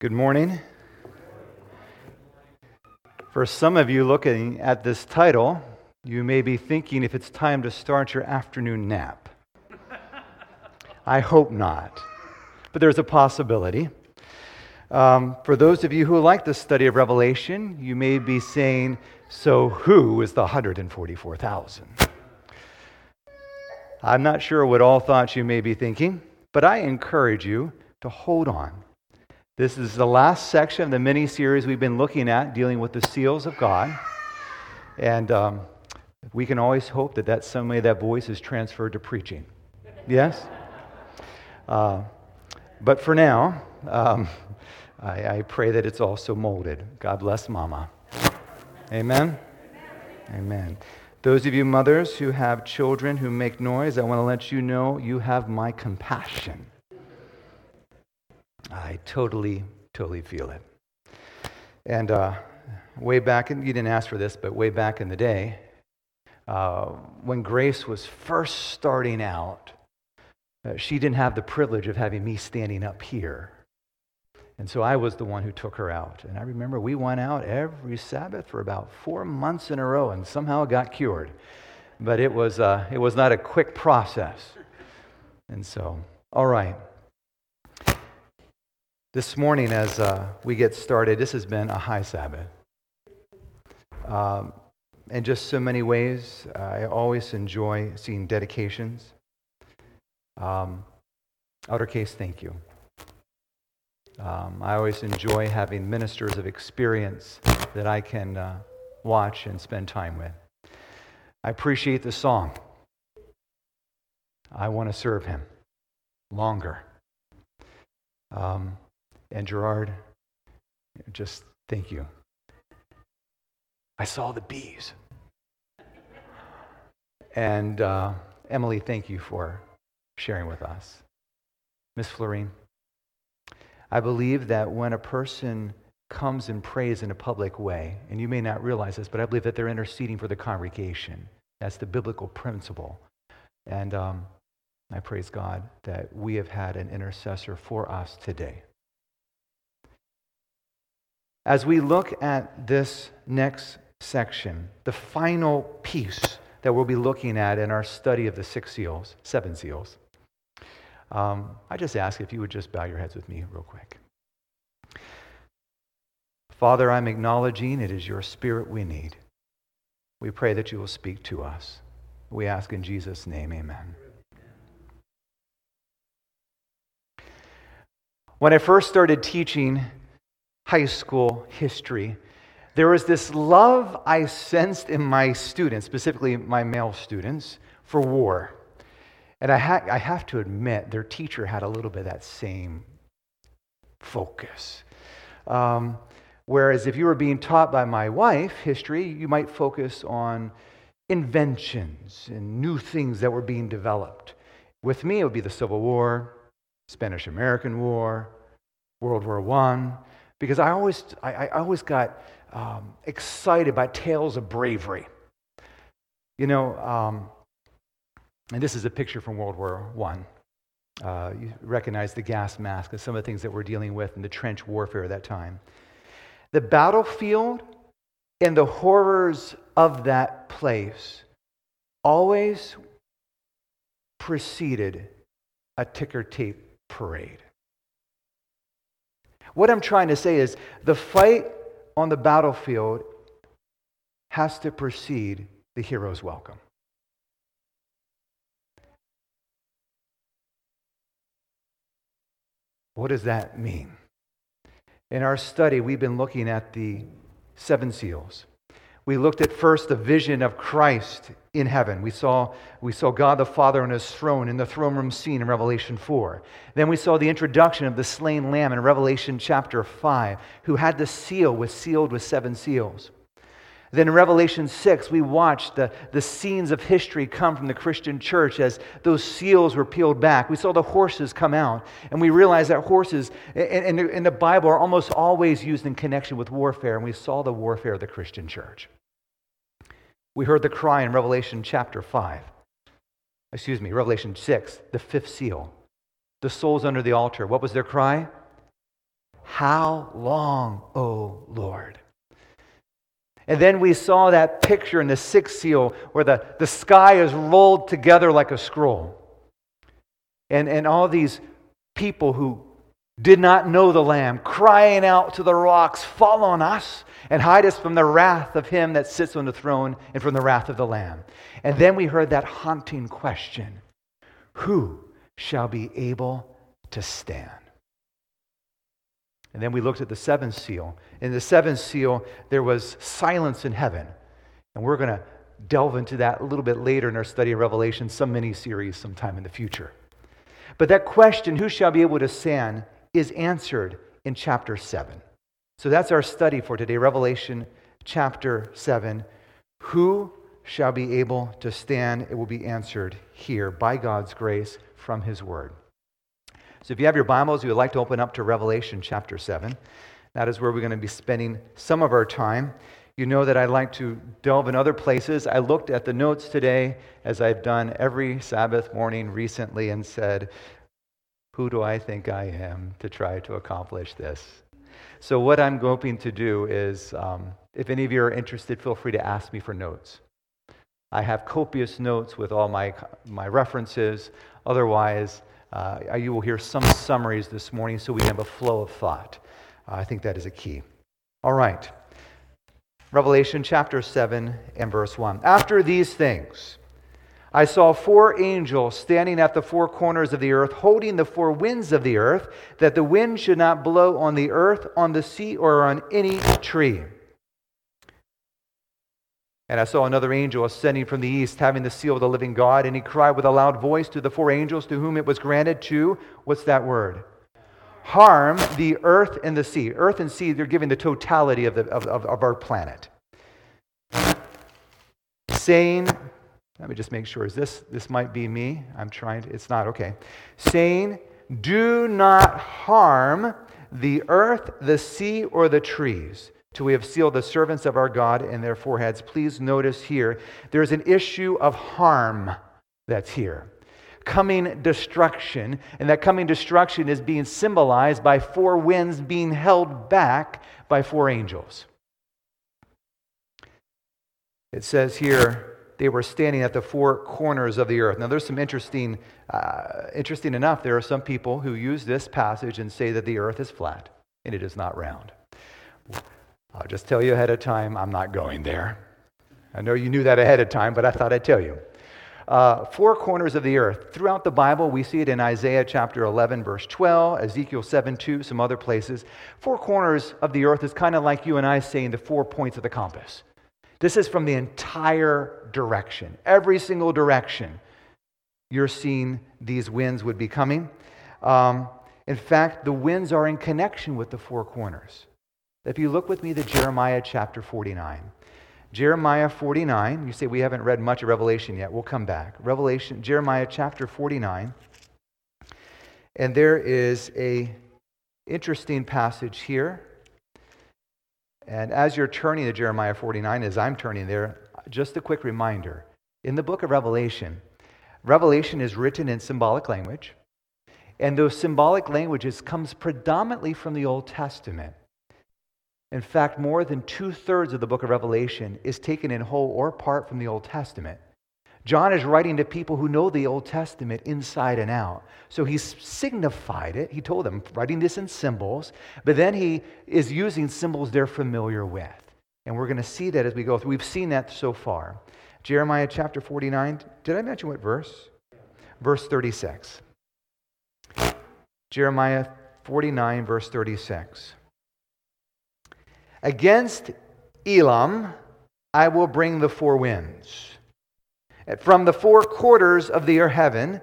Good morning. For some of you looking at this title, you may be thinking if it's time to start your afternoon nap. I hope not, but there's a possibility. Um, for those of you who like the study of Revelation, you may be saying, So who is the 144,000? I'm not sure what all thoughts you may be thinking, but I encourage you to hold on. This is the last section of the mini series we've been looking at, dealing with the seals of God. And um, we can always hope that that some way that voice is transferred to preaching. Yes? Uh, but for now, um, I, I pray that it's also molded. God bless Mama. Amen? Amen. Those of you mothers who have children who make noise, I want to let you know you have my compassion. I totally, totally feel it. And uh, way back, and you didn't ask for this, but way back in the day, uh, when Grace was first starting out, uh, she didn't have the privilege of having me standing up here. And so I was the one who took her out. And I remember we went out every Sabbath for about four months in a row and somehow got cured. But it was, uh, it was not a quick process. And so, all right. This morning, as uh, we get started, this has been a high Sabbath. Um, in just so many ways, I always enjoy seeing dedications. Um, outer case, thank you. Um, I always enjoy having ministers of experience that I can uh, watch and spend time with. I appreciate the song. I want to serve him longer. Um, and Gerard, just thank you. I saw the bees. And uh, Emily, thank you for sharing with us. Miss Florine, I believe that when a person comes and prays in a public way, and you may not realize this, but I believe that they're interceding for the congregation. That's the biblical principle. And um, I praise God that we have had an intercessor for us today. As we look at this next section, the final piece that we'll be looking at in our study of the six seals, seven seals, um, I just ask if you would just bow your heads with me real quick. Father, I'm acknowledging it is your spirit we need. We pray that you will speak to us. We ask in Jesus' name, amen. When I first started teaching high school history, there was this love I sensed in my students, specifically my male students, for war. And I, ha- I have to admit, their teacher had a little bit of that same focus. Um, whereas if you were being taught by my wife history, you might focus on inventions and new things that were being developed. With me, it would be the Civil War, Spanish American War, World War I, because I always, I, I always got um, excited by tales of bravery. You know, um, and this is a picture from World War I. Uh, you recognize the gas mask and some of the things that we're dealing with in the trench warfare at that time. The battlefield and the horrors of that place always preceded a ticker tape parade. What I'm trying to say is the fight on the battlefield has to precede the hero's welcome. What does that mean? In our study, we've been looking at the seven seals. We looked at first the vision of Christ in heaven. We saw, we saw God the Father on his throne in the throne room scene in Revelation 4. Then we saw the introduction of the slain lamb in Revelation chapter 5, who had the seal was sealed with seven seals. Then in Revelation 6, we watched the, the scenes of history come from the Christian church as those seals were peeled back. We saw the horses come out, and we realized that horses in, in, in the Bible are almost always used in connection with warfare, and we saw the warfare of the Christian church. We heard the cry in Revelation chapter 5. Excuse me, Revelation 6, the fifth seal. The souls under the altar. What was their cry? How long, O Lord? And then we saw that picture in the sixth seal where the, the sky is rolled together like a scroll. And, and all these people who did not know the Lamb, crying out to the rocks, Fall on us and hide us from the wrath of him that sits on the throne and from the wrath of the Lamb. And then we heard that haunting question Who shall be able to stand? And then we looked at the seventh seal. In the seventh seal, there was silence in heaven. And we're going to delve into that a little bit later in our study of Revelation, some mini series sometime in the future. But that question, who shall be able to stand, is answered in chapter 7. So that's our study for today, Revelation chapter 7. Who shall be able to stand? It will be answered here by God's grace from his word. So if you have your Bibles, you would like to open up to Revelation chapter 7. That is where we're going to be spending some of our time. You know that I like to delve in other places. I looked at the notes today, as I've done every Sabbath morning recently, and said, who do I think I am to try to accomplish this? So, what I'm hoping to do is, um, if any of you are interested, feel free to ask me for notes. I have copious notes with all my, my references. Otherwise, uh, you will hear some summaries this morning so we have a flow of thought. Uh, I think that is a key. All right. Revelation chapter 7 and verse 1. After these things, I saw four angels standing at the four corners of the earth, holding the four winds of the earth, that the wind should not blow on the earth, on the sea, or on any tree. And I saw another angel ascending from the east, having the seal of the living God, and he cried with a loud voice to the four angels to whom it was granted to, what's that word? Harm the earth and the sea. Earth and sea, they're giving the totality of, the, of, of, of our planet. Saying, let me just make sure. Is this this might be me? I'm trying to, it's not okay. Saying, "Do not harm the earth, the sea, or the trees." till we have sealed the servants of our God in their foreheads. Please notice here there's an issue of harm that's here. Coming destruction, and that coming destruction is being symbolized by four winds being held back by four angels. It says here, they were standing at the four corners of the earth. Now, there's some interesting, uh, interesting enough, there are some people who use this passage and say that the earth is flat and it is not round. I'll just tell you ahead of time, I'm not going there. I know you knew that ahead of time, but I thought I'd tell you. Uh, four corners of the earth. Throughout the Bible, we see it in Isaiah chapter 11, verse 12, Ezekiel 7, 2, some other places. Four corners of the earth is kind of like you and I saying the four points of the compass. This is from the entire direction, every single direction. You're seeing these winds would be coming. Um, in fact, the winds are in connection with the four corners. If you look with me to Jeremiah chapter 49. Jeremiah 49, you say we haven't read much of Revelation yet. We'll come back. Revelation, Jeremiah chapter 49. And there is a interesting passage here and as you're turning to Jeremiah 49, as I'm turning there, just a quick reminder. In the book of Revelation, Revelation is written in symbolic language, and those symbolic languages comes predominantly from the Old Testament. In fact, more than two thirds of the book of Revelation is taken in whole or part from the Old Testament. John is writing to people who know the Old Testament inside and out. So he's signified it. He told them, writing this in symbols, but then he is using symbols they're familiar with. And we're going to see that as we go through. We've seen that so far. Jeremiah chapter 49. Did I mention what verse? Verse 36. Jeremiah 49, verse 36. Against Elam I will bring the four winds from the four quarters of the earth, heaven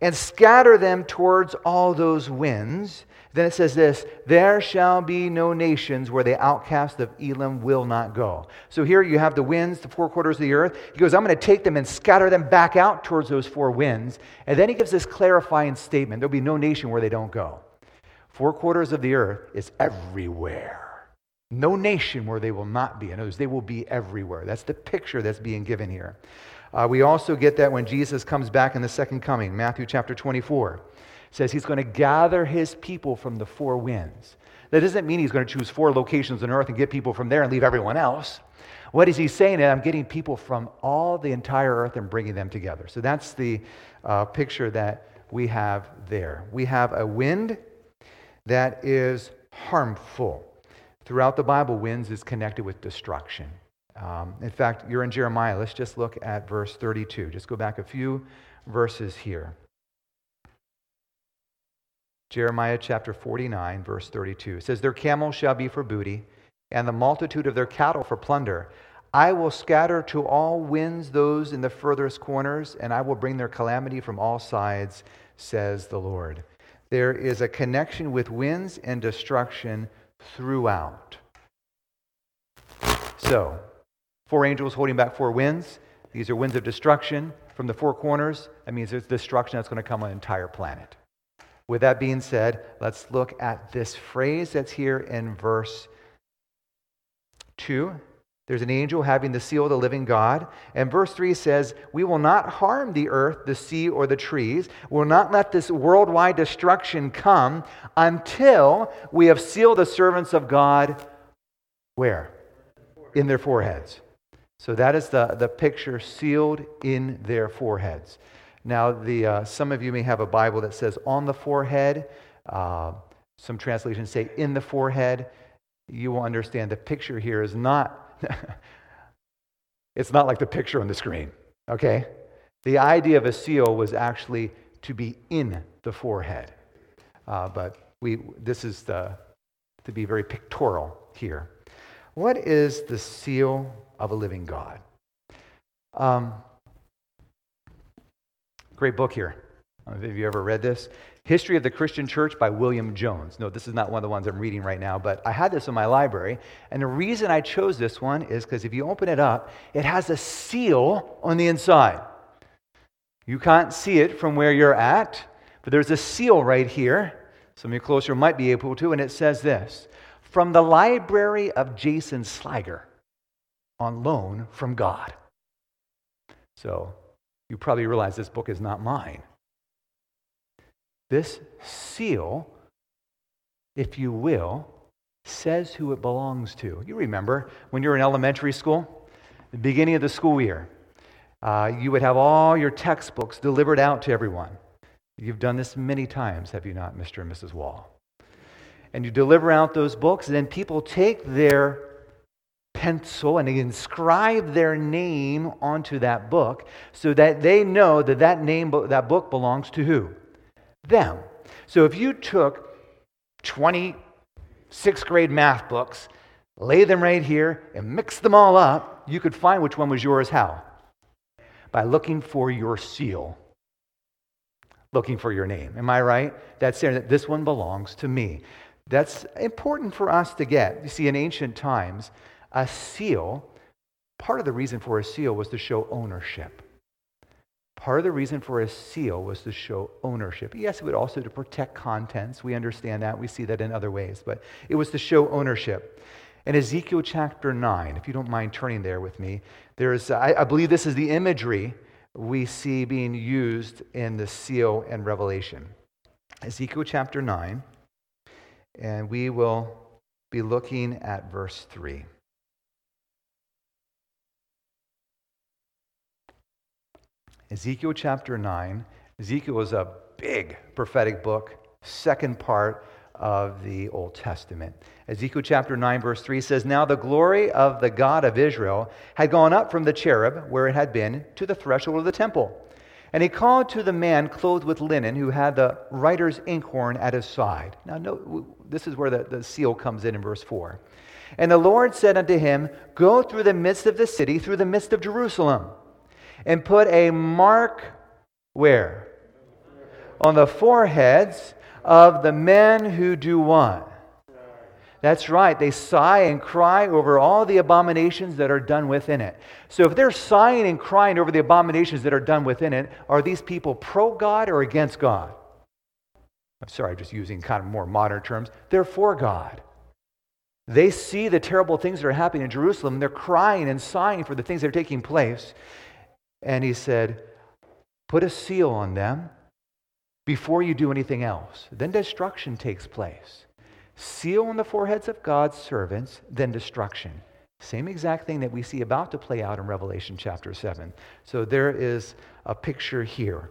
and scatter them towards all those winds. Then it says this There shall be no nations where the outcast of Elam will not go. So here you have the winds, the four quarters of the earth. He goes, I'm going to take them and scatter them back out towards those four winds. And then he gives this clarifying statement there'll be no nation where they don't go. Four quarters of the earth is everywhere. No nation where they will not be. In other words, they will be everywhere. That's the picture that's being given here. Uh, we also get that when Jesus comes back in the second coming, Matthew chapter 24 says he's going to gather his people from the four winds. That doesn't mean he's going to choose four locations on earth and get people from there and leave everyone else. What is he saying? I'm getting people from all the entire earth and bringing them together. So that's the uh, picture that we have there. We have a wind that is harmful. Throughout the Bible, winds is connected with destruction. Um, in fact, you're in Jeremiah. Let's just look at verse 32. Just go back a few verses here. Jeremiah chapter 49, verse 32. It says, Their camels shall be for booty, and the multitude of their cattle for plunder. I will scatter to all winds those in the furthest corners, and I will bring their calamity from all sides, says the Lord. There is a connection with winds and destruction throughout. So, four angels holding back four winds. These are winds of destruction from the four corners. That means there's destruction that's going to come on an entire planet. With that being said, let's look at this phrase that's here in verse 2. There's an angel having the seal of the living God. And verse 3 says, We will not harm the earth, the sea, or the trees. We will not let this worldwide destruction come until we have sealed the servants of God where? In their foreheads. So that is the, the picture sealed in their foreheads. Now, the, uh, some of you may have a Bible that says on the forehead. Uh, some translations say in the forehead. You will understand the picture here is not, it's not like the picture on the screen, okay? The idea of a seal was actually to be in the forehead. Uh, but we, this is the, to be very pictorial here. What is the seal of a living God? Um, Great book here. Have you ever read this? History of the Christian Church by William Jones. No, this is not one of the ones I'm reading right now, but I had this in my library. And the reason I chose this one is because if you open it up, it has a seal on the inside. You can't see it from where you're at, but there's a seal right here. Some of you closer might be able to, and it says this From the library of Jason Slager on loan from God. So you probably realize this book is not mine. This seal, if you will, says who it belongs to. You remember when you were in elementary school, the beginning of the school year, uh, you would have all your textbooks delivered out to everyone. You've done this many times, have you not, Mr. and Mrs. Wall? And you deliver out those books, and then people take their pencil and inscribe their name onto that book so that they know that that name that book belongs to who? Them. So if you took 20 sixth grade math books lay them right here and mix them all up you could find which one was yours how? By looking for your seal. Looking for your name. Am i right? That's saying that this one belongs to me. That's important for us to get. You see in ancient times a seal, part of the reason for a seal was to show ownership. Part of the reason for a seal was to show ownership. Yes, it would also to protect contents. We understand that. We see that in other ways, but it was to show ownership. In Ezekiel chapter 9, if you don't mind turning there with me, there's, I, I believe this is the imagery we see being used in the seal and Revelation. Ezekiel chapter 9, and we will be looking at verse 3. Ezekiel chapter 9. Ezekiel is a big prophetic book, second part of the Old Testament. Ezekiel chapter 9, verse 3 says, Now the glory of the God of Israel had gone up from the cherub, where it had been, to the threshold of the temple. And he called to the man clothed with linen who had the writer's inkhorn at his side. Now, note, this is where the, the seal comes in in verse 4. And the Lord said unto him, Go through the midst of the city, through the midst of Jerusalem and put a mark where? On the foreheads of the men who do what? That's right. They sigh and cry over all the abominations that are done within it. So if they're sighing and crying over the abominations that are done within it, are these people pro God or against God? I'm sorry, just using kind of more modern terms. They're for God. They see the terrible things that are happening in Jerusalem. They're crying and sighing for the things that are taking place. And he said, Put a seal on them before you do anything else. Then destruction takes place. seal on the foreheads of God's servants, then destruction. Same exact thing that we see about to play out in Revelation chapter 7. So there is a picture here.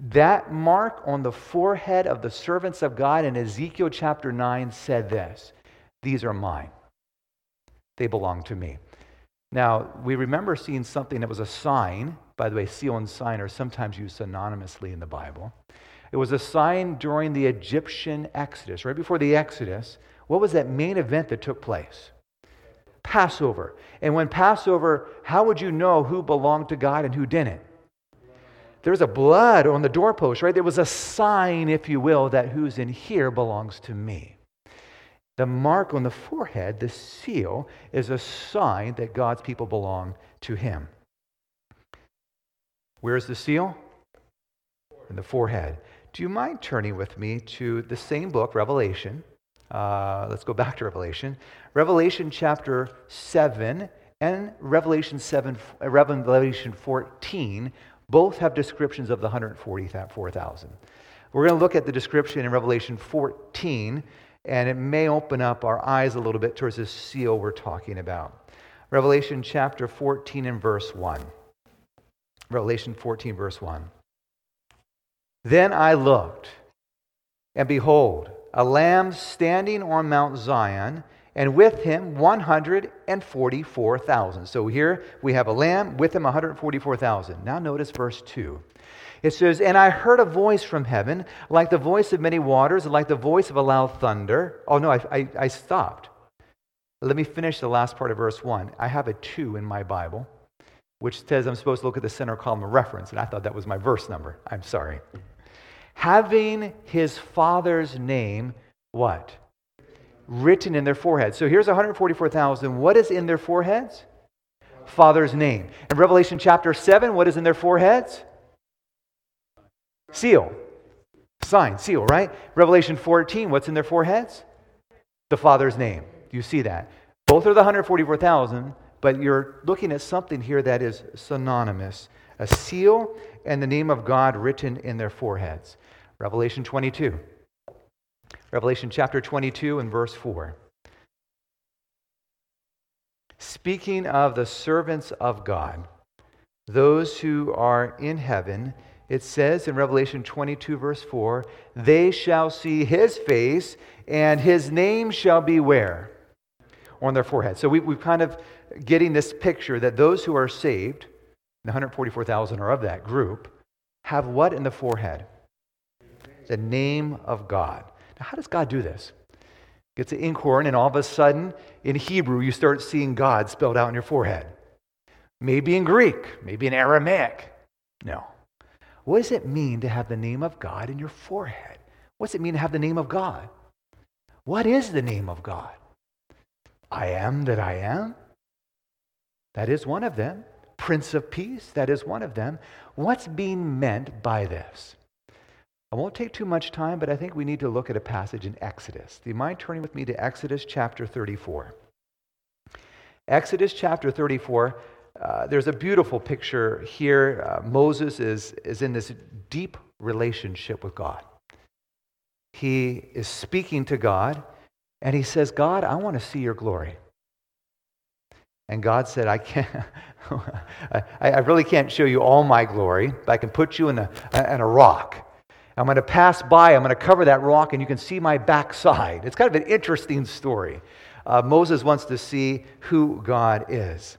That mark on the forehead of the servants of God in Ezekiel chapter 9 said this These are mine, they belong to me. Now, we remember seeing something that was a sign. By the way, seal and sign are sometimes used synonymously in the Bible. It was a sign during the Egyptian Exodus, right before the Exodus. What was that main event that took place? Passover. And when Passover, how would you know who belonged to God and who didn't? There was a blood on the doorpost, right? There was a sign, if you will, that who's in here belongs to me. The mark on the forehead, the seal, is a sign that God's people belong to him. Where's the seal? In the forehead. Do you mind turning with me to the same book, Revelation? Uh, let's go back to Revelation. Revelation chapter 7 and Revelation 7, uh, Revelation 14 both have descriptions of the 144,000. We're going to look at the description in Revelation 14, and it may open up our eyes a little bit towards this seal we're talking about. Revelation chapter 14 and verse 1. Revelation 14, verse 1. Then I looked, and behold, a lamb standing on Mount Zion, and with him 144,000. So here we have a lamb, with him 144,000. Now notice verse 2. It says, And I heard a voice from heaven, like the voice of many waters, like the voice of a loud thunder. Oh, no, I, I, I stopped. Let me finish the last part of verse 1. I have a 2 in my Bible, which says I'm supposed to look at the center column of reference, and I thought that was my verse number. I'm sorry having his father's name, what? Written in their foreheads. So here's 144,000. What is in their foreheads? Father's name. In Revelation chapter 7, what is in their foreheads? Seal. Sign, seal, right? Revelation 14, what's in their foreheads? The Father's name. Do you see that? Both are the 144,000, but you're looking at something here that is synonymous a seal and the name of God written in their foreheads. Revelation 22. Revelation chapter 22 and verse 4. Speaking of the servants of God, those who are in heaven, it says in Revelation 22, verse 4, they shall see his face, and his name shall be where? On their forehead. So we, we're kind of getting this picture that those who are saved, the 144,000 are of that group, have what in the forehead? the name of God. Now, how does God do this? Gets the inkhorn, and all of a sudden, in Hebrew, you start seeing God spelled out on your forehead. Maybe in Greek, maybe in Aramaic. No. What does it mean to have the name of God in your forehead? What does it mean to have the name of God? What is the name of God? I am that I am. That is one of them. Prince of Peace, that is one of them. What's being meant by this? I won't take too much time, but I think we need to look at a passage in Exodus. Do you mind turning with me to Exodus chapter 34? Exodus chapter 34, uh, there's a beautiful picture here. Uh, Moses is, is in this deep relationship with God. He is speaking to God, and he says, God, I want to see your glory. And God said, I can't, I, I really can't show you all my glory, but I can put you in a, in a rock I'm going to pass by, I'm going to cover that rock, and you can see my backside. It's kind of an interesting story. Uh, Moses wants to see who God is.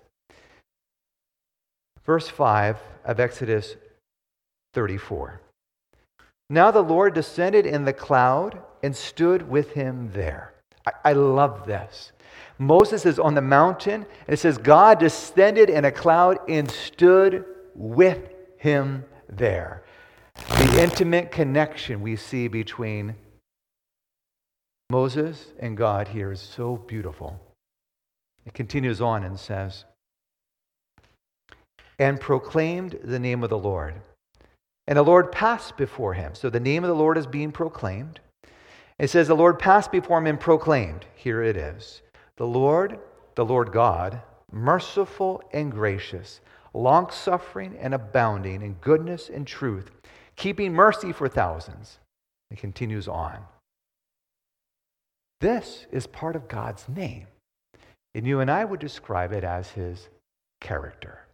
Verse 5 of Exodus 34. Now the Lord descended in the cloud and stood with him there. I, I love this. Moses is on the mountain, and it says, God descended in a cloud and stood with him there. The intimate connection we see between Moses and God here is so beautiful. It continues on and says, and proclaimed the name of the Lord. And the Lord passed before him. So the name of the Lord is being proclaimed. It says, The Lord passed before him and proclaimed. Here it is. The Lord, the Lord God, merciful and gracious, long suffering and abounding in goodness and truth keeping mercy for thousands. It continues on. This is part of God's name. And you and I would describe it as his character.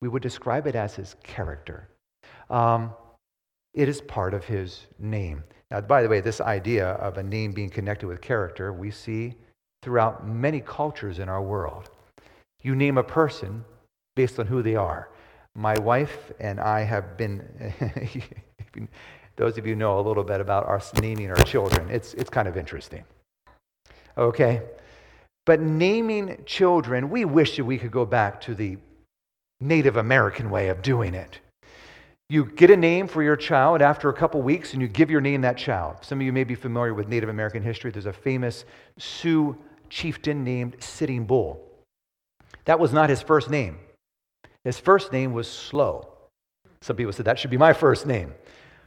We would describe it as his character. Um, it is part of his name. Now, by the way, this idea of a name being connected with character, we see throughout many cultures in our world. You name a person based on who they are. My wife and I have been, those of you know a little bit about us naming our children. It's, it's kind of interesting. Okay? But naming children, we wish that we could go back to the Native American way of doing it. You get a name for your child after a couple weeks and you give your name that child. Some of you may be familiar with Native American history. There's a famous Sioux chieftain named Sitting Bull. That was not his first name. His first name was Slow. Some people said that should be my first name.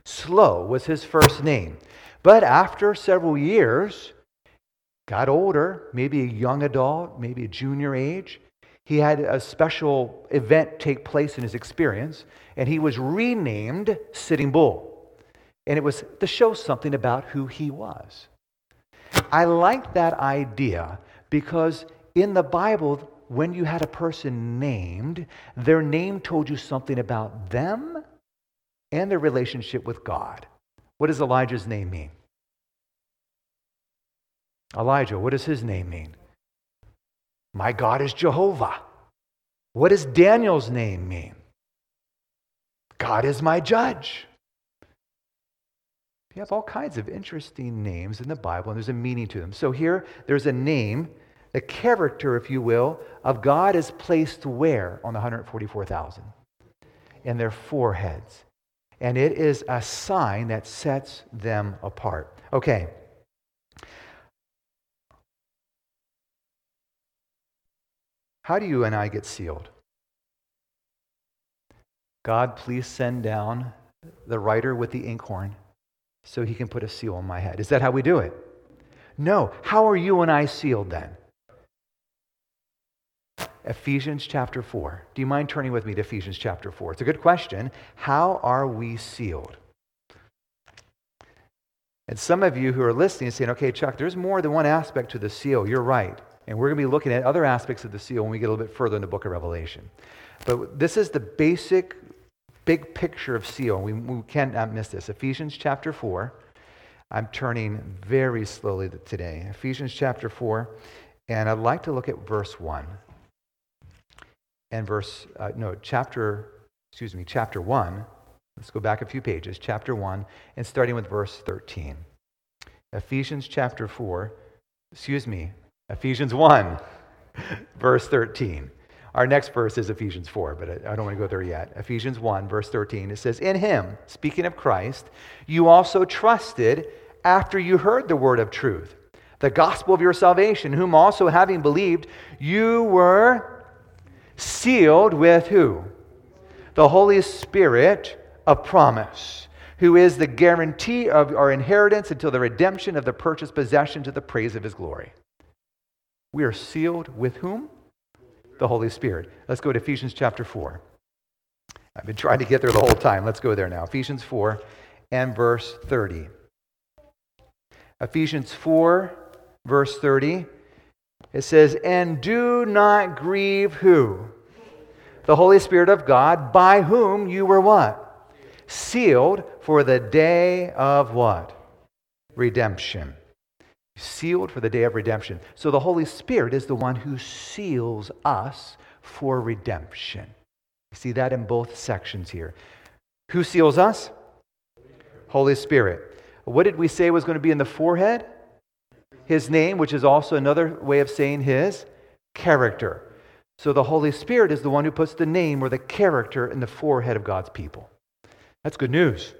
Slow was his first name. But after several years, got older, maybe a young adult, maybe a junior age, he had a special event take place in his experience, and he was renamed Sitting Bull. And it was to show something about who he was. I like that idea because in the Bible, when you had a person named, their name told you something about them and their relationship with God. What does Elijah's name mean? Elijah, what does his name mean? My God is Jehovah. What does Daniel's name mean? God is my judge. You have all kinds of interesting names in the Bible, and there's a meaning to them. So here, there's a name, the character, if you will, of God is placed where on the 144,000? In their foreheads. And it is a sign that sets them apart. Okay. How do you and I get sealed? God, please send down the writer with the inkhorn so he can put a seal on my head. Is that how we do it? No. How are you and I sealed then? Ephesians chapter 4. Do you mind turning with me to Ephesians chapter 4? It's a good question. How are we sealed? And some of you who are listening are saying, okay, Chuck, there's more than one aspect to the seal. You're right. And we're going to be looking at other aspects of the seal when we get a little bit further in the book of Revelation. But this is the basic big picture of seal. We, we can't miss this. Ephesians chapter 4. I'm turning very slowly today. Ephesians chapter 4. And I'd like to look at verse 1. And verse, uh, no, chapter, excuse me, chapter 1. Let's go back a few pages. Chapter 1, and starting with verse 13. Ephesians chapter 4, excuse me, Ephesians 1, verse 13. Our next verse is Ephesians 4, but I don't want to go there yet. Ephesians 1, verse 13, it says, In him, speaking of Christ, you also trusted after you heard the word of truth, the gospel of your salvation, whom also having believed, you were sealed with who? The Holy Spirit of promise, who is the guarantee of our inheritance until the redemption of the purchased possession to the praise of his glory. We are sealed with whom? the Holy Spirit. Let's go to Ephesians chapter 4. I've been trying to get there the whole time. Let's go there now. Ephesians 4 and verse 30. Ephesians 4, verse 30. It says, And do not grieve who? The Holy Spirit of God, by whom you were what? Sealed for the day of what? Redemption sealed for the day of redemption. So the Holy Spirit is the one who seals us for redemption. You see that in both sections here. Who seals us? Holy Spirit. What did we say was going to be in the forehead? His name, which is also another way of saying his character. So the Holy Spirit is the one who puts the name or the character in the forehead of God's people. That's good news.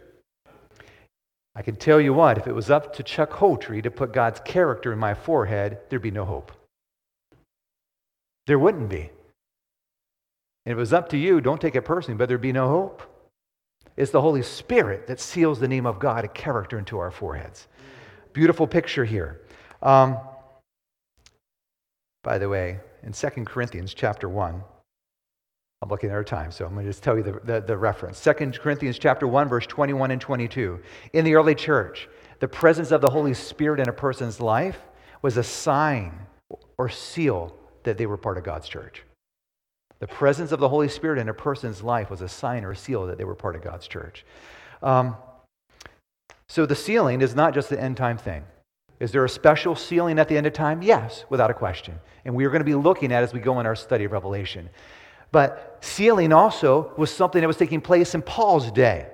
I can tell you what, if it was up to Chuck Holtree to put God's character in my forehead, there'd be no hope. There wouldn't be. And if it was up to you, don't take it personally, but there'd be no hope. It's the Holy Spirit that seals the name of God, a character, into our foreheads. Beautiful picture here. Um, by the way, in 2 Corinthians chapter 1, I'm looking at our time, so I'm going to just tell you the, the, the reference. 2 Corinthians chapter 1, verse 21 and 22. In the early church, the presence of the Holy Spirit in a person's life was a sign or seal that they were part of God's church. The presence of the Holy Spirit in a person's life was a sign or seal that they were part of God's church. Um, so the sealing is not just an end time thing. Is there a special sealing at the end of time? Yes, without a question. And we are going to be looking at as we go in our study of Revelation. But sealing also was something that was taking place in Paul's day.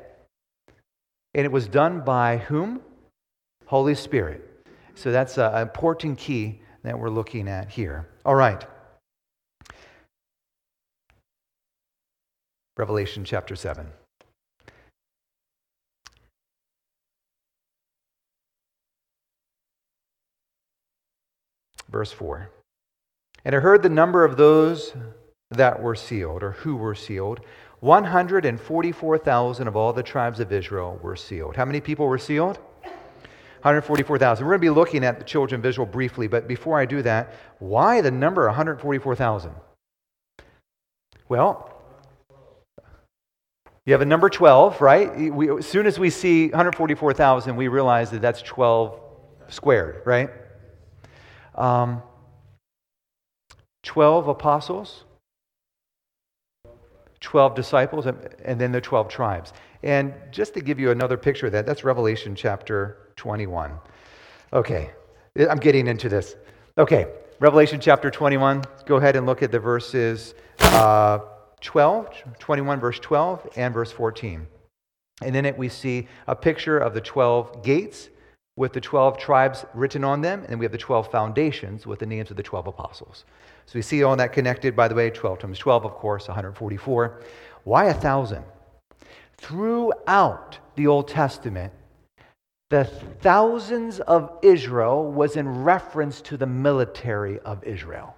And it was done by whom? Holy Spirit. So that's an important key that we're looking at here. All right. Revelation chapter 7. Verse 4. And I heard the number of those that were sealed, or who were sealed. 144,000 of all the tribes of Israel were sealed. How many people were sealed? 144,000. We're going to be looking at the children of Israel briefly, but before I do that, why the number 144,000? Well, you have a number 12, right? We, as soon as we see 144,000, we realize that that's 12 squared, right? Um, 12 apostles, 12 disciples, and then the 12 tribes. And just to give you another picture of that, that's Revelation chapter 21. Okay, I'm getting into this. Okay, Revelation chapter 21. Go ahead and look at the verses uh, 12, 21, verse 12, and verse 14. And in it, we see a picture of the 12 gates with the 12 tribes written on them, and we have the 12 foundations with the names of the 12 apostles. So we see all that connected, by the way, 12 times 12, of course, 144. Why a thousand? Throughout the Old Testament, the thousands of Israel was in reference to the military of Israel.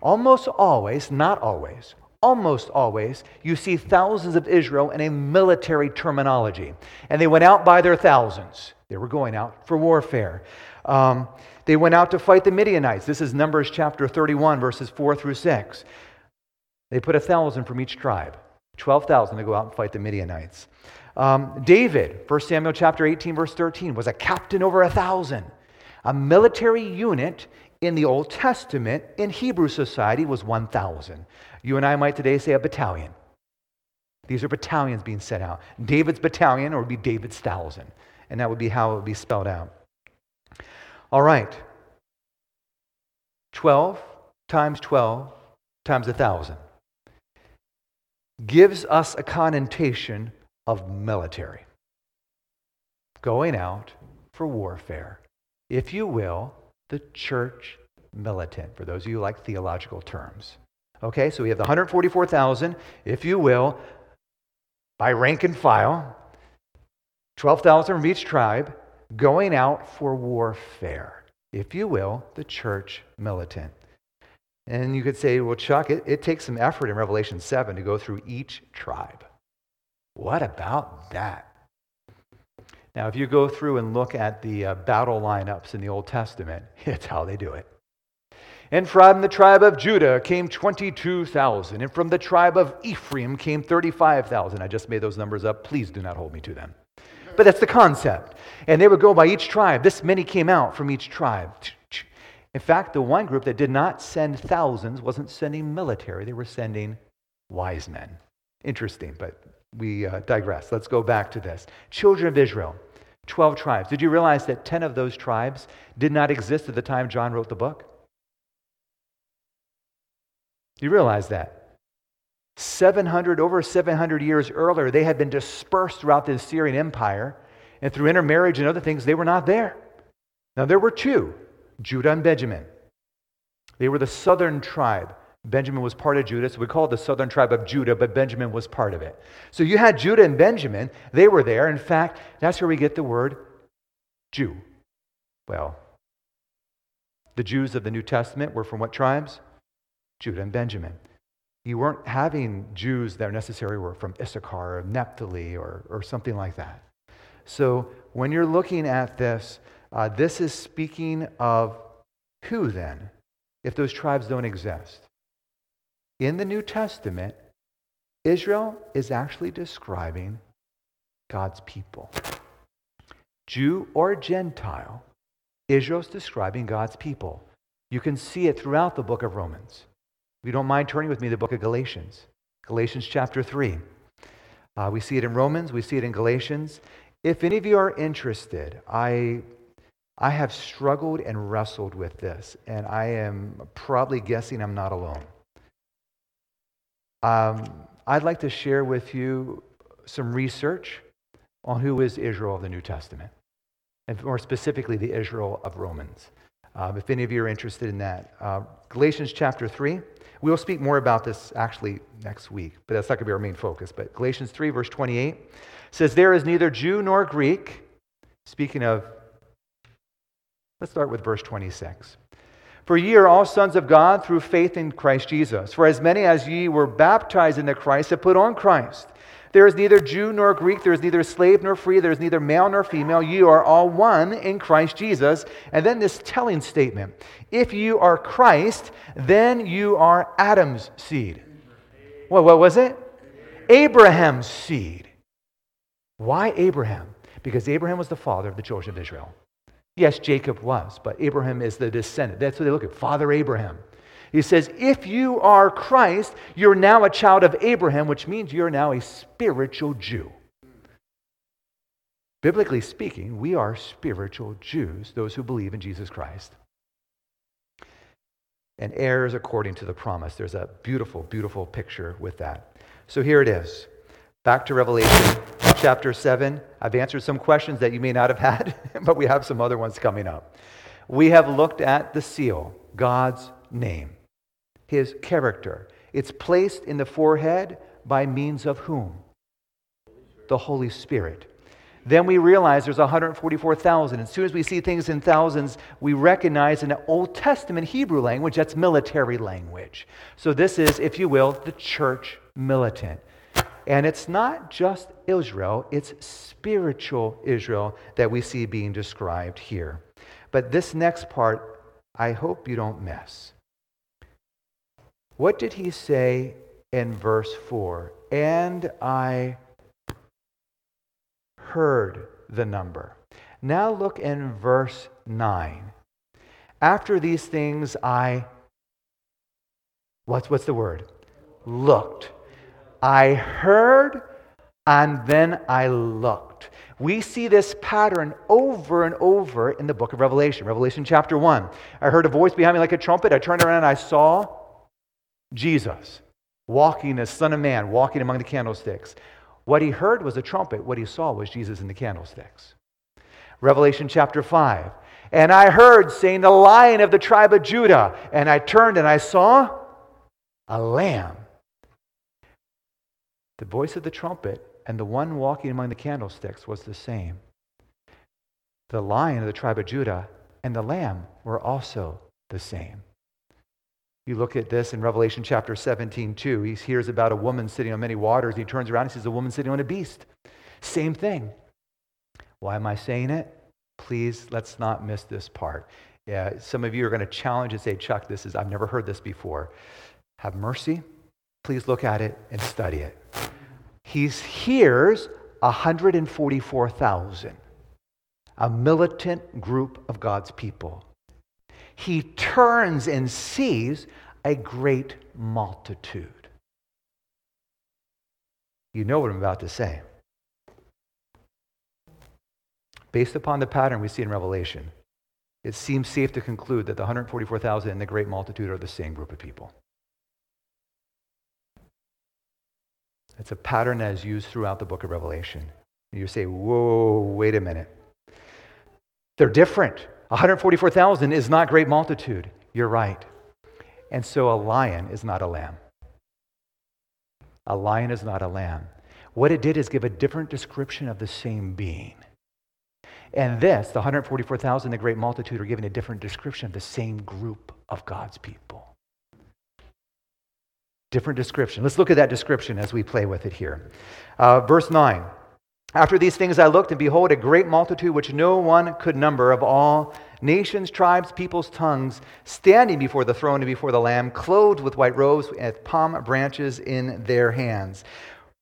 Almost always, not always, almost always, you see thousands of Israel in a military terminology. And they went out by their thousands. They were going out for warfare. Um, they went out to fight the Midianites. This is Numbers chapter 31, verses 4 through 6. They put a thousand from each tribe, 12,000 to go out and fight the Midianites. Um, David, 1 Samuel chapter 18, verse 13, was a captain over a thousand. A military unit in the Old Testament in Hebrew society was 1,000. You and I might today say a battalion. These are battalions being sent out. David's battalion, or would be David's thousand. And that would be how it would be spelled out. All right. 12 times 12 times a 1,000 gives us a connotation of military. Going out for warfare. If you will, the church militant, for those of you who like theological terms. Okay, so we have the 144,000, if you will, by rank and file, 12,000 from each tribe, going out for warfare. If you will, the church militant. And you could say, well, Chuck, it, it takes some effort in Revelation 7 to go through each tribe. What about that? Now, if you go through and look at the uh, battle lineups in the Old Testament, it's how they do it. And from the tribe of Judah came 22,000. And from the tribe of Ephraim came 35,000. I just made those numbers up. Please do not hold me to them. But that's the concept. And they would go by each tribe. This many came out from each tribe. In fact, the one group that did not send thousands wasn't sending military, they were sending wise men. Interesting, but we uh, digress. Let's go back to this. Children of Israel, 12 tribes. Did you realize that 10 of those tribes did not exist at the time John wrote the book? You realize that? 700, over 700 years earlier, they had been dispersed throughout the Assyrian Empire, and through intermarriage and other things, they were not there. Now, there were two Judah and Benjamin. They were the southern tribe. Benjamin was part of Judah, so we call it the southern tribe of Judah, but Benjamin was part of it. So you had Judah and Benjamin, they were there. In fact, that's where we get the word Jew. Well, the Jews of the New Testament were from what tribes? Judah and Benjamin. You weren't having Jews that necessarily were from Issachar or Naphtali or, or something like that. So when you're looking at this, uh, this is speaking of who then, if those tribes don't exist? In the New Testament, Israel is actually describing God's people. Jew or Gentile, Israel's describing God's people. You can see it throughout the book of Romans. If you don't mind turning with me to the book of Galatians, Galatians chapter 3. Uh, we see it in Romans, we see it in Galatians. If any of you are interested, I, I have struggled and wrestled with this, and I am probably guessing I'm not alone. Um, I'd like to share with you some research on who is Israel of the New Testament, and more specifically, the Israel of Romans. Um, if any of you are interested in that, uh, Galatians chapter 3. We'll speak more about this actually next week, but that's not going to be our main focus. But Galatians 3, verse 28 says, There is neither Jew nor Greek. Speaking of, let's start with verse 26. For ye are all sons of God through faith in Christ Jesus. For as many as ye were baptized into Christ have put on Christ. There is neither Jew nor Greek, there is neither slave nor free, there is neither male nor female. You are all one in Christ Jesus. And then this telling statement if you are Christ, then you are Adam's seed. Well, what was it? Abraham's seed. Why Abraham? Because Abraham was the father of the children of Israel. Yes, Jacob was, but Abraham is the descendant. That's what they look at Father Abraham. He says, if you are Christ, you're now a child of Abraham, which means you're now a spiritual Jew. Biblically speaking, we are spiritual Jews, those who believe in Jesus Christ. And heirs according to the promise. There's a beautiful, beautiful picture with that. So here it is. Back to Revelation chapter 7. I've answered some questions that you may not have had, but we have some other ones coming up. We have looked at the seal, God's name his character. It's placed in the forehead by means of whom? The Holy Spirit. Then we realize there's 144,000. As soon as we see things in thousands, we recognize in the Old Testament Hebrew language, that's military language. So this is, if you will, the church militant. And it's not just Israel, it's spiritual Israel that we see being described here. But this next part, I hope you don't miss. What did he say in verse 4? And I heard the number. Now look in verse 9. After these things, I, what's, what's the word? Looked. I heard and then I looked. We see this pattern over and over in the book of Revelation. Revelation chapter 1. I heard a voice behind me like a trumpet. I turned around and I saw Jesus walking as Son of Man, walking among the candlesticks. What he heard was a trumpet. What he saw was Jesus in the candlesticks. Revelation chapter 5. And I heard saying, The lion of the tribe of Judah. And I turned and I saw a lamb. The voice of the trumpet and the one walking among the candlesticks was the same. The lion of the tribe of Judah and the lamb were also the same. You look at this in Revelation chapter 17, too. He hears about a woman sitting on many waters. He turns around and sees a woman sitting on a beast. Same thing. Why am I saying it? Please, let's not miss this part. Yeah, some of you are going to challenge and say, Chuck, this is, I've never heard this before. Have mercy. Please look at it and study it. He hears 144,000, a militant group of God's people he turns and sees a great multitude. You know what I'm about to say. Based upon the pattern we see in Revelation, it seems safe to conclude that the 144,000 and the great multitude are the same group of people. It's a pattern that is used throughout the book of Revelation. You say, whoa, wait a minute. They're different. 144,000 is not great multitude. You're right. And so a lion is not a lamb. A lion is not a lamb. What it did is give a different description of the same being. And this, the 144,000, the great multitude, are given a different description of the same group of God's people. Different description. Let's look at that description as we play with it here. Uh, verse 9 after these things I looked, and behold, a great multitude which no one could number of all nations, tribes, peoples, tongues, standing before the throne and before the Lamb, clothed with white robes and palm branches in their hands.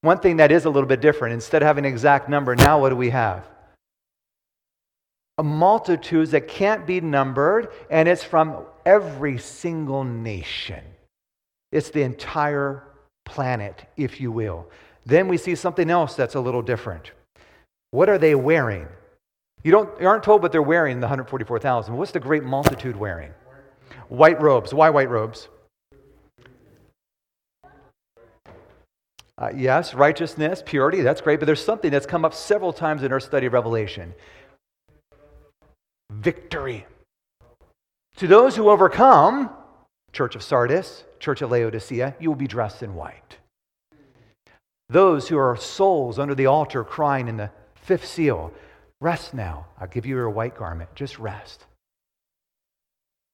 One thing that is a little bit different, instead of having an exact number, now what do we have? a multitudes that can't be numbered, and it's from every single nation. It's the entire planet, if you will. Then we see something else that's a little different. What are they wearing? You, don't, you aren't told what they're wearing, the 144,000. What's the great multitude wearing? White robes. Why white robes? Uh, yes, righteousness, purity, that's great, but there's something that's come up several times in our study of Revelation victory. To those who overcome, Church of Sardis, Church of Laodicea, you will be dressed in white. Those who are souls under the altar crying in the fifth seal, rest now. I'll give you your white garment. Just rest.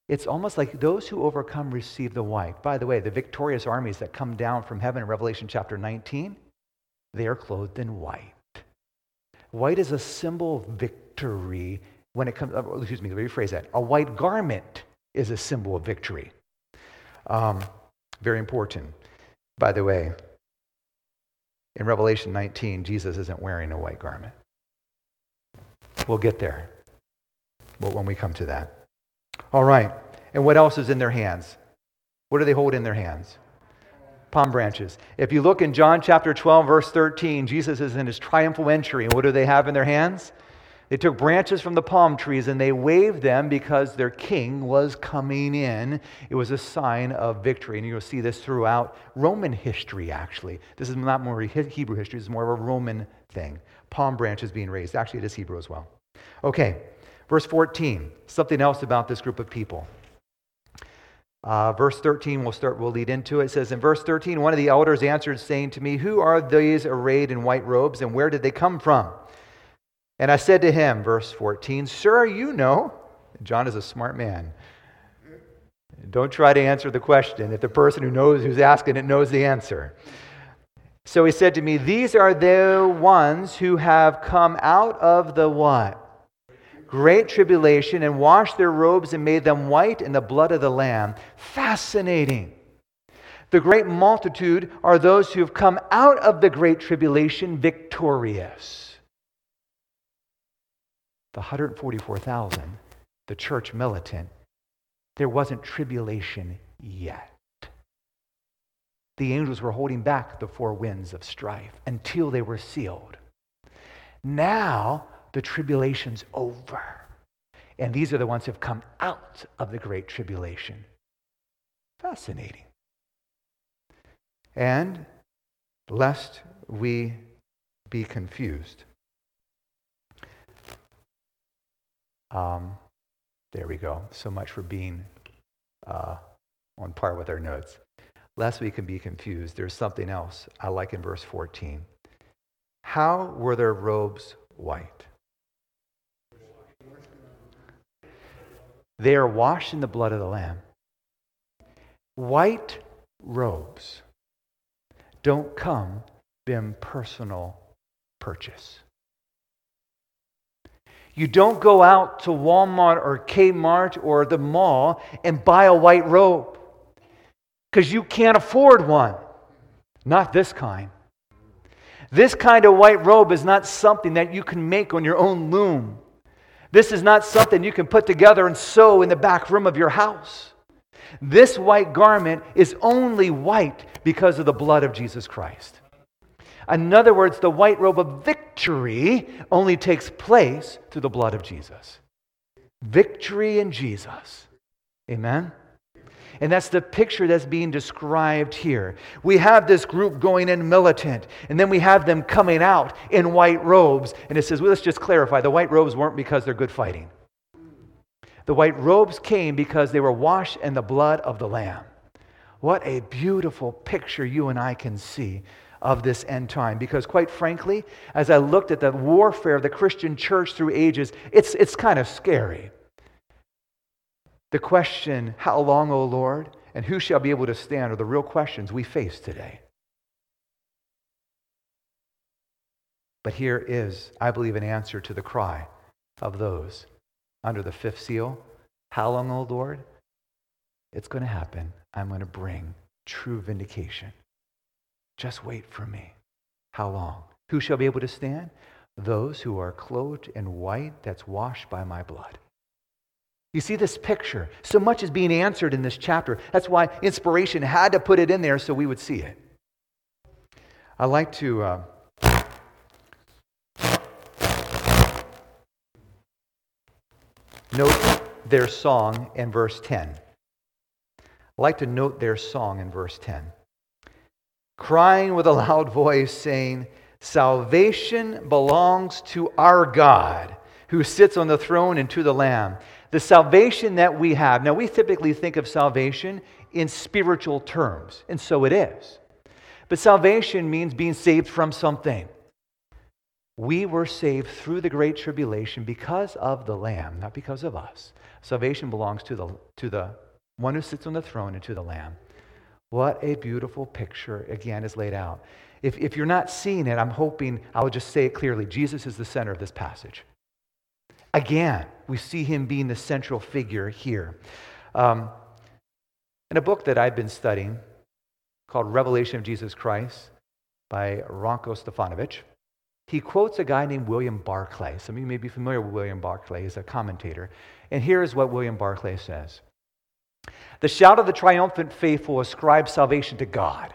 It's almost like those who overcome receive the white. By the way, the victorious armies that come down from heaven in Revelation chapter 19, they are clothed in white. White is a symbol of victory when it comes, uh, excuse me, let me rephrase that. A white garment is a symbol of victory. Um, very important. By the way, in Revelation 19, Jesus isn't wearing a white garment. We'll get there But when we come to that. All right. And what else is in their hands? What do they hold in their hands? Palm branches. If you look in John chapter 12, verse 13, Jesus is in his triumphal entry. And what do they have in their hands? They took branches from the palm trees and they waved them because their king was coming in. It was a sign of victory. And you'll see this throughout Roman history, actually. This is not more Hebrew history, this is more of a Roman thing. Palm branches being raised. Actually, it is Hebrew as well. Okay, verse 14. Something else about this group of people. Uh, verse 13, we'll start, we'll lead into it. It says, In verse 13, one of the elders answered, saying to me, Who are these arrayed in white robes, and where did they come from? And I said to him, verse 14, Sir, you know. John is a smart man. Don't try to answer the question if the person who knows who's asking it knows the answer. So he said to me, These are the ones who have come out of the what? Great tribulation and washed their robes and made them white in the blood of the Lamb. Fascinating. The great multitude are those who have come out of the great tribulation victorious the 144,000, the church militant, there wasn't tribulation yet. The angels were holding back the four winds of strife until they were sealed. Now the tribulation's over. And these are the ones who have come out of the great tribulation. Fascinating. And lest we be confused, Um, there we go. So much for being uh, on par with our notes. Lest we can be confused, there's something else I like in verse 14. How were their robes white? They are washed in the blood of the Lamb. White robes don't come from personal purchase. You don't go out to Walmart or Kmart or the mall and buy a white robe because you can't afford one. Not this kind. This kind of white robe is not something that you can make on your own loom. This is not something you can put together and sew in the back room of your house. This white garment is only white because of the blood of Jesus Christ. In other words, the white robe of victory only takes place through the blood of Jesus. Victory in Jesus. Amen? And that's the picture that's being described here. We have this group going in militant, and then we have them coming out in white robes. And it says, well, let's just clarify the white robes weren't because they're good fighting. The white robes came because they were washed in the blood of the Lamb. What a beautiful picture you and I can see of this end time. Because, quite frankly, as I looked at the warfare of the Christian church through ages, it's, it's kind of scary. The question, How long, O Lord, and who shall be able to stand, are the real questions we face today. But here is, I believe, an answer to the cry of those under the fifth seal. How long, O Lord? It's going to happen. I'm going to bring true vindication. Just wait for me. How long? Who shall be able to stand? those who are clothed in white that's washed by my blood. You see this picture. So much is being answered in this chapter. That's why inspiration had to put it in there so we would see it. I like to. Uh, note their song in verse 10. I like to note their song in verse 10. Crying with a loud voice, saying, Salvation belongs to our God who sits on the throne and to the Lamb. The salvation that we have, now we typically think of salvation in spiritual terms, and so it is. But salvation means being saved from something. We were saved through the great tribulation because of the Lamb, not because of us. Salvation belongs to the, to the one who sits on the throne and to the Lamb. What a beautiful picture, again, is laid out. If, if you're not seeing it, I'm hoping I'll just say it clearly. Jesus is the center of this passage. Again, we see him being the central figure here. Um, in a book that I've been studying called Revelation of Jesus Christ by Ranko Stefanovic, he quotes a guy named William Barclay. Some of you may be familiar with William Barclay. He's a commentator. And here is what William Barclay says The shout of the triumphant faithful ascribes salvation to God.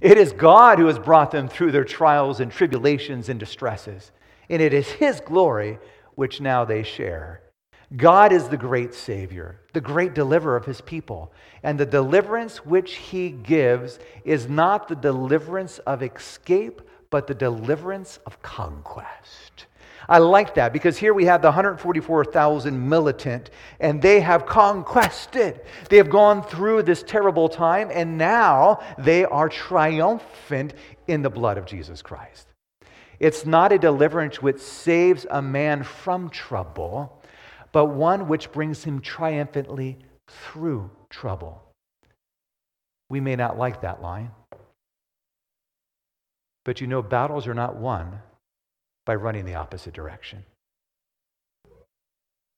It is God who has brought them through their trials and tribulations and distresses, and it is His glory which now they share. God is the great Savior, the great deliverer of His people, and the deliverance which He gives is not the deliverance of escape, but the deliverance of conquest. I like that because here we have the 144,000 militant and they have conquested. They have gone through this terrible time and now they are triumphant in the blood of Jesus Christ. It's not a deliverance which saves a man from trouble, but one which brings him triumphantly through trouble. We may not like that line, but you know, battles are not won by running the opposite direction.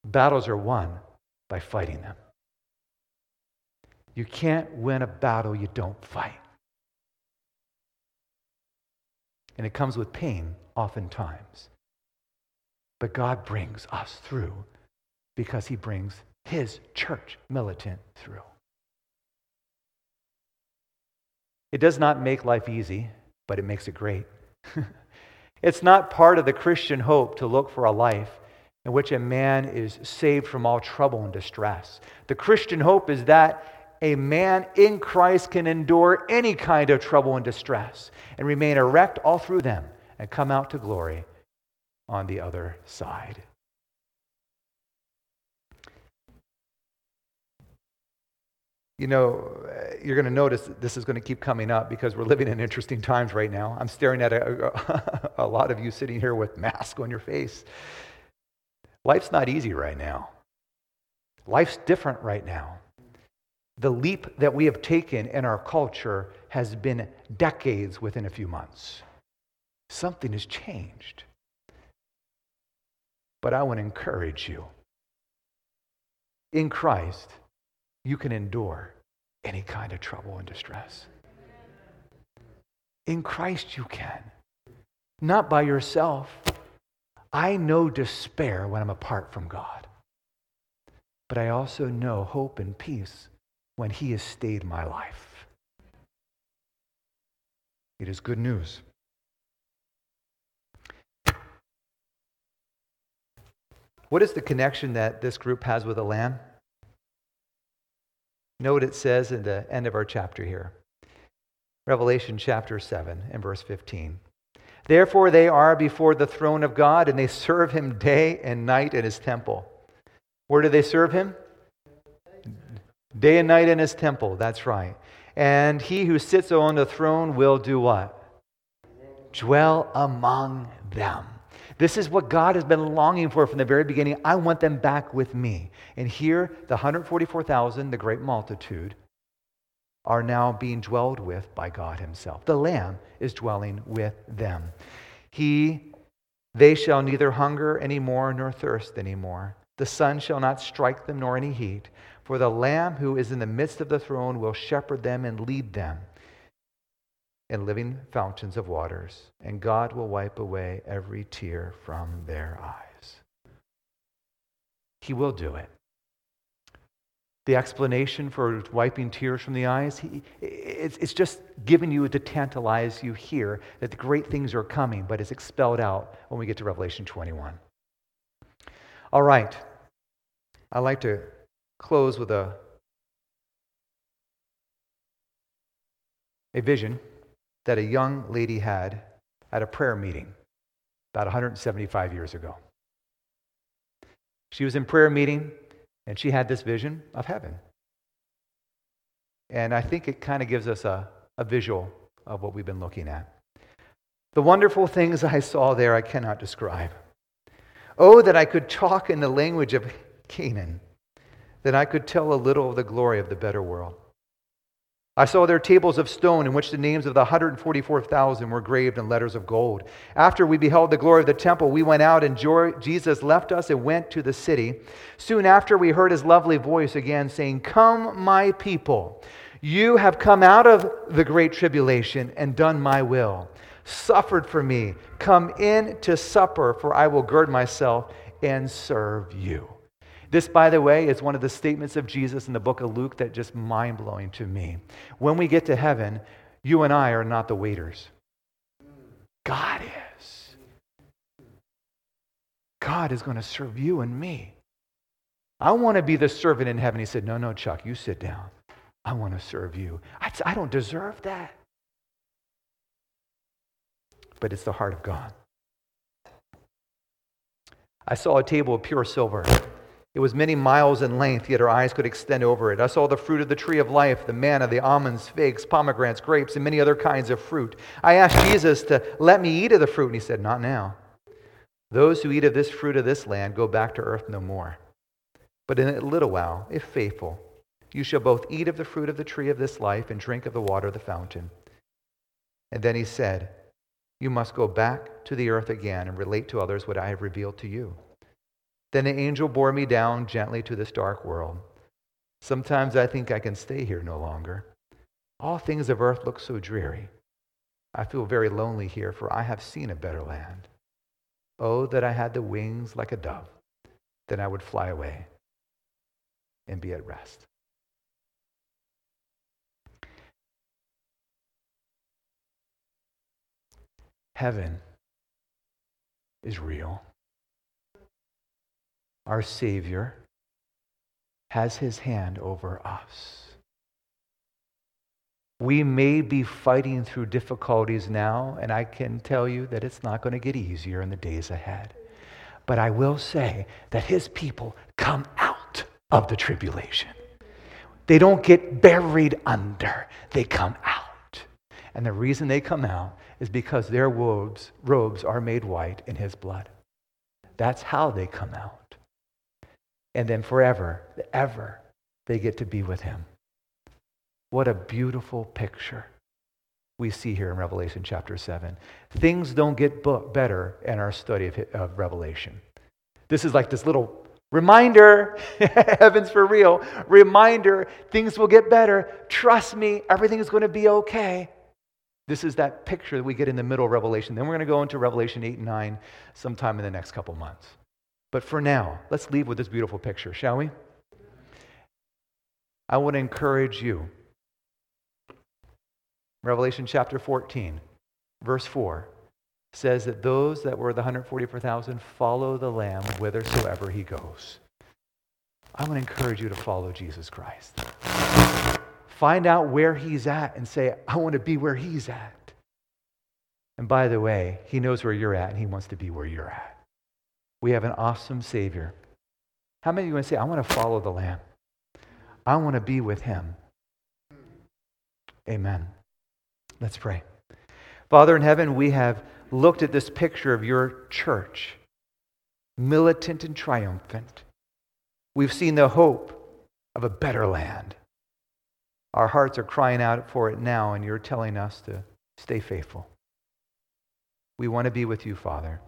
Battles are won by fighting them. You can't win a battle you don't fight. And it comes with pain oftentimes. But God brings us through because he brings his church militant through. It does not make life easy, but it makes it great. It's not part of the Christian hope to look for a life in which a man is saved from all trouble and distress. The Christian hope is that a man in Christ can endure any kind of trouble and distress and remain erect all through them and come out to glory on the other side. You know, uh, you're going to notice this is going to keep coming up because we're living in interesting times right now. I'm staring at a, a, a lot of you sitting here with masks on your face. Life's not easy right now. Life's different right now. The leap that we have taken in our culture has been decades within a few months. Something has changed. But I want to encourage you in Christ, you can endure any kind of trouble and distress. In Christ, you can. Not by yourself. I know despair when I'm apart from God. But I also know hope and peace when He has stayed my life. It is good news. What is the connection that this group has with the Lamb? Note what it says in the end of our chapter here. Revelation chapter 7 and verse 15. Therefore, they are before the throne of God, and they serve him day and night in his temple. Where do they serve him? Day and night in his temple. That's right. And he who sits on the throne will do what? Dwell among them. This is what God has been longing for from the very beginning. I want them back with me. And here, the 144,000, the great multitude, are now being dwelled with by God Himself. The Lamb is dwelling with them. He, they shall neither hunger any more nor thirst any more. The sun shall not strike them nor any heat. For the Lamb who is in the midst of the throne will shepherd them and lead them in living fountains of waters, and God will wipe away every tear from their eyes. He will do it. The explanation for wiping tears from the eyes, he, it's, it's just giving you to tantalize you here that the great things are coming, but it's expelled out when we get to Revelation 21. All right. I'd like to close with a, a vision that a young lady had at a prayer meeting about 175 years ago. She was in prayer meeting and she had this vision of heaven. And I think it kind of gives us a, a visual of what we've been looking at. The wonderful things I saw there I cannot describe. Oh, that I could talk in the language of Canaan, that I could tell a little of the glory of the better world. I saw there tables of stone in which the names of the 144,000 were graved in letters of gold. After we beheld the glory of the temple, we went out, and Jesus left us and went to the city. Soon after, we heard his lovely voice again saying, Come, my people. You have come out of the great tribulation and done my will, suffered for me. Come in to supper, for I will gird myself and serve you. This, by the way, is one of the statements of Jesus in the book of Luke that just mind blowing to me. When we get to heaven, you and I are not the waiters. God is. God is going to serve you and me. I want to be the servant in heaven. He said, No, no, Chuck, you sit down. I want to serve you. I, I don't deserve that. But it's the heart of God. I saw a table of pure silver. It was many miles in length, yet our eyes could extend over it. I saw the fruit of the tree of life, the manna, the almonds, figs, pomegranates, grapes, and many other kinds of fruit. I asked Jesus to let me eat of the fruit, and he said, Not now. Those who eat of this fruit of this land go back to earth no more. But in a little while, if faithful, you shall both eat of the fruit of the tree of this life and drink of the water of the fountain. And then he said, You must go back to the earth again and relate to others what I have revealed to you. Then the angel bore me down gently to this dark world. Sometimes I think I can stay here no longer. All things of earth look so dreary. I feel very lonely here, for I have seen a better land. Oh, that I had the wings like a dove, then I would fly away and be at rest. Heaven is real our Savior, has his hand over us. We may be fighting through difficulties now, and I can tell you that it's not going to get easier in the days ahead. But I will say that his people come out of the tribulation. They don't get buried under, they come out. And the reason they come out is because their robes, robes are made white in his blood. That's how they come out and then forever, ever, they get to be with him. What a beautiful picture we see here in Revelation chapter 7. Things don't get better in our study of, of Revelation. This is like this little reminder heaven's for real. Reminder things will get better. Trust me, everything is going to be okay. This is that picture that we get in the middle of Revelation. Then we're going to go into Revelation 8 and 9 sometime in the next couple months. But for now, let's leave with this beautiful picture, shall we? I want to encourage you. Revelation chapter 14, verse 4 says that those that were the 144,000 follow the Lamb whithersoever he goes. I want to encourage you to follow Jesus Christ. Find out where he's at and say, I want to be where he's at. And by the way, he knows where you're at and he wants to be where you're at. We have an awesome Savior. How many of you want to say, I want to follow the Lamb? I want to be with him. Amen. Let's pray. Father in heaven, we have looked at this picture of your church, militant and triumphant. We've seen the hope of a better land. Our hearts are crying out for it now, and you're telling us to stay faithful. We want to be with you, Father.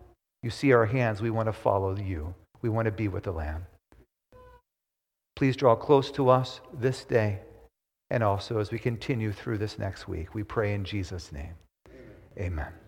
You see our hands, we want to follow you. We want to be with the Lamb. Please draw close to us this day. and also as we continue through this next week. We pray in Jesus' name. Amen. Amen.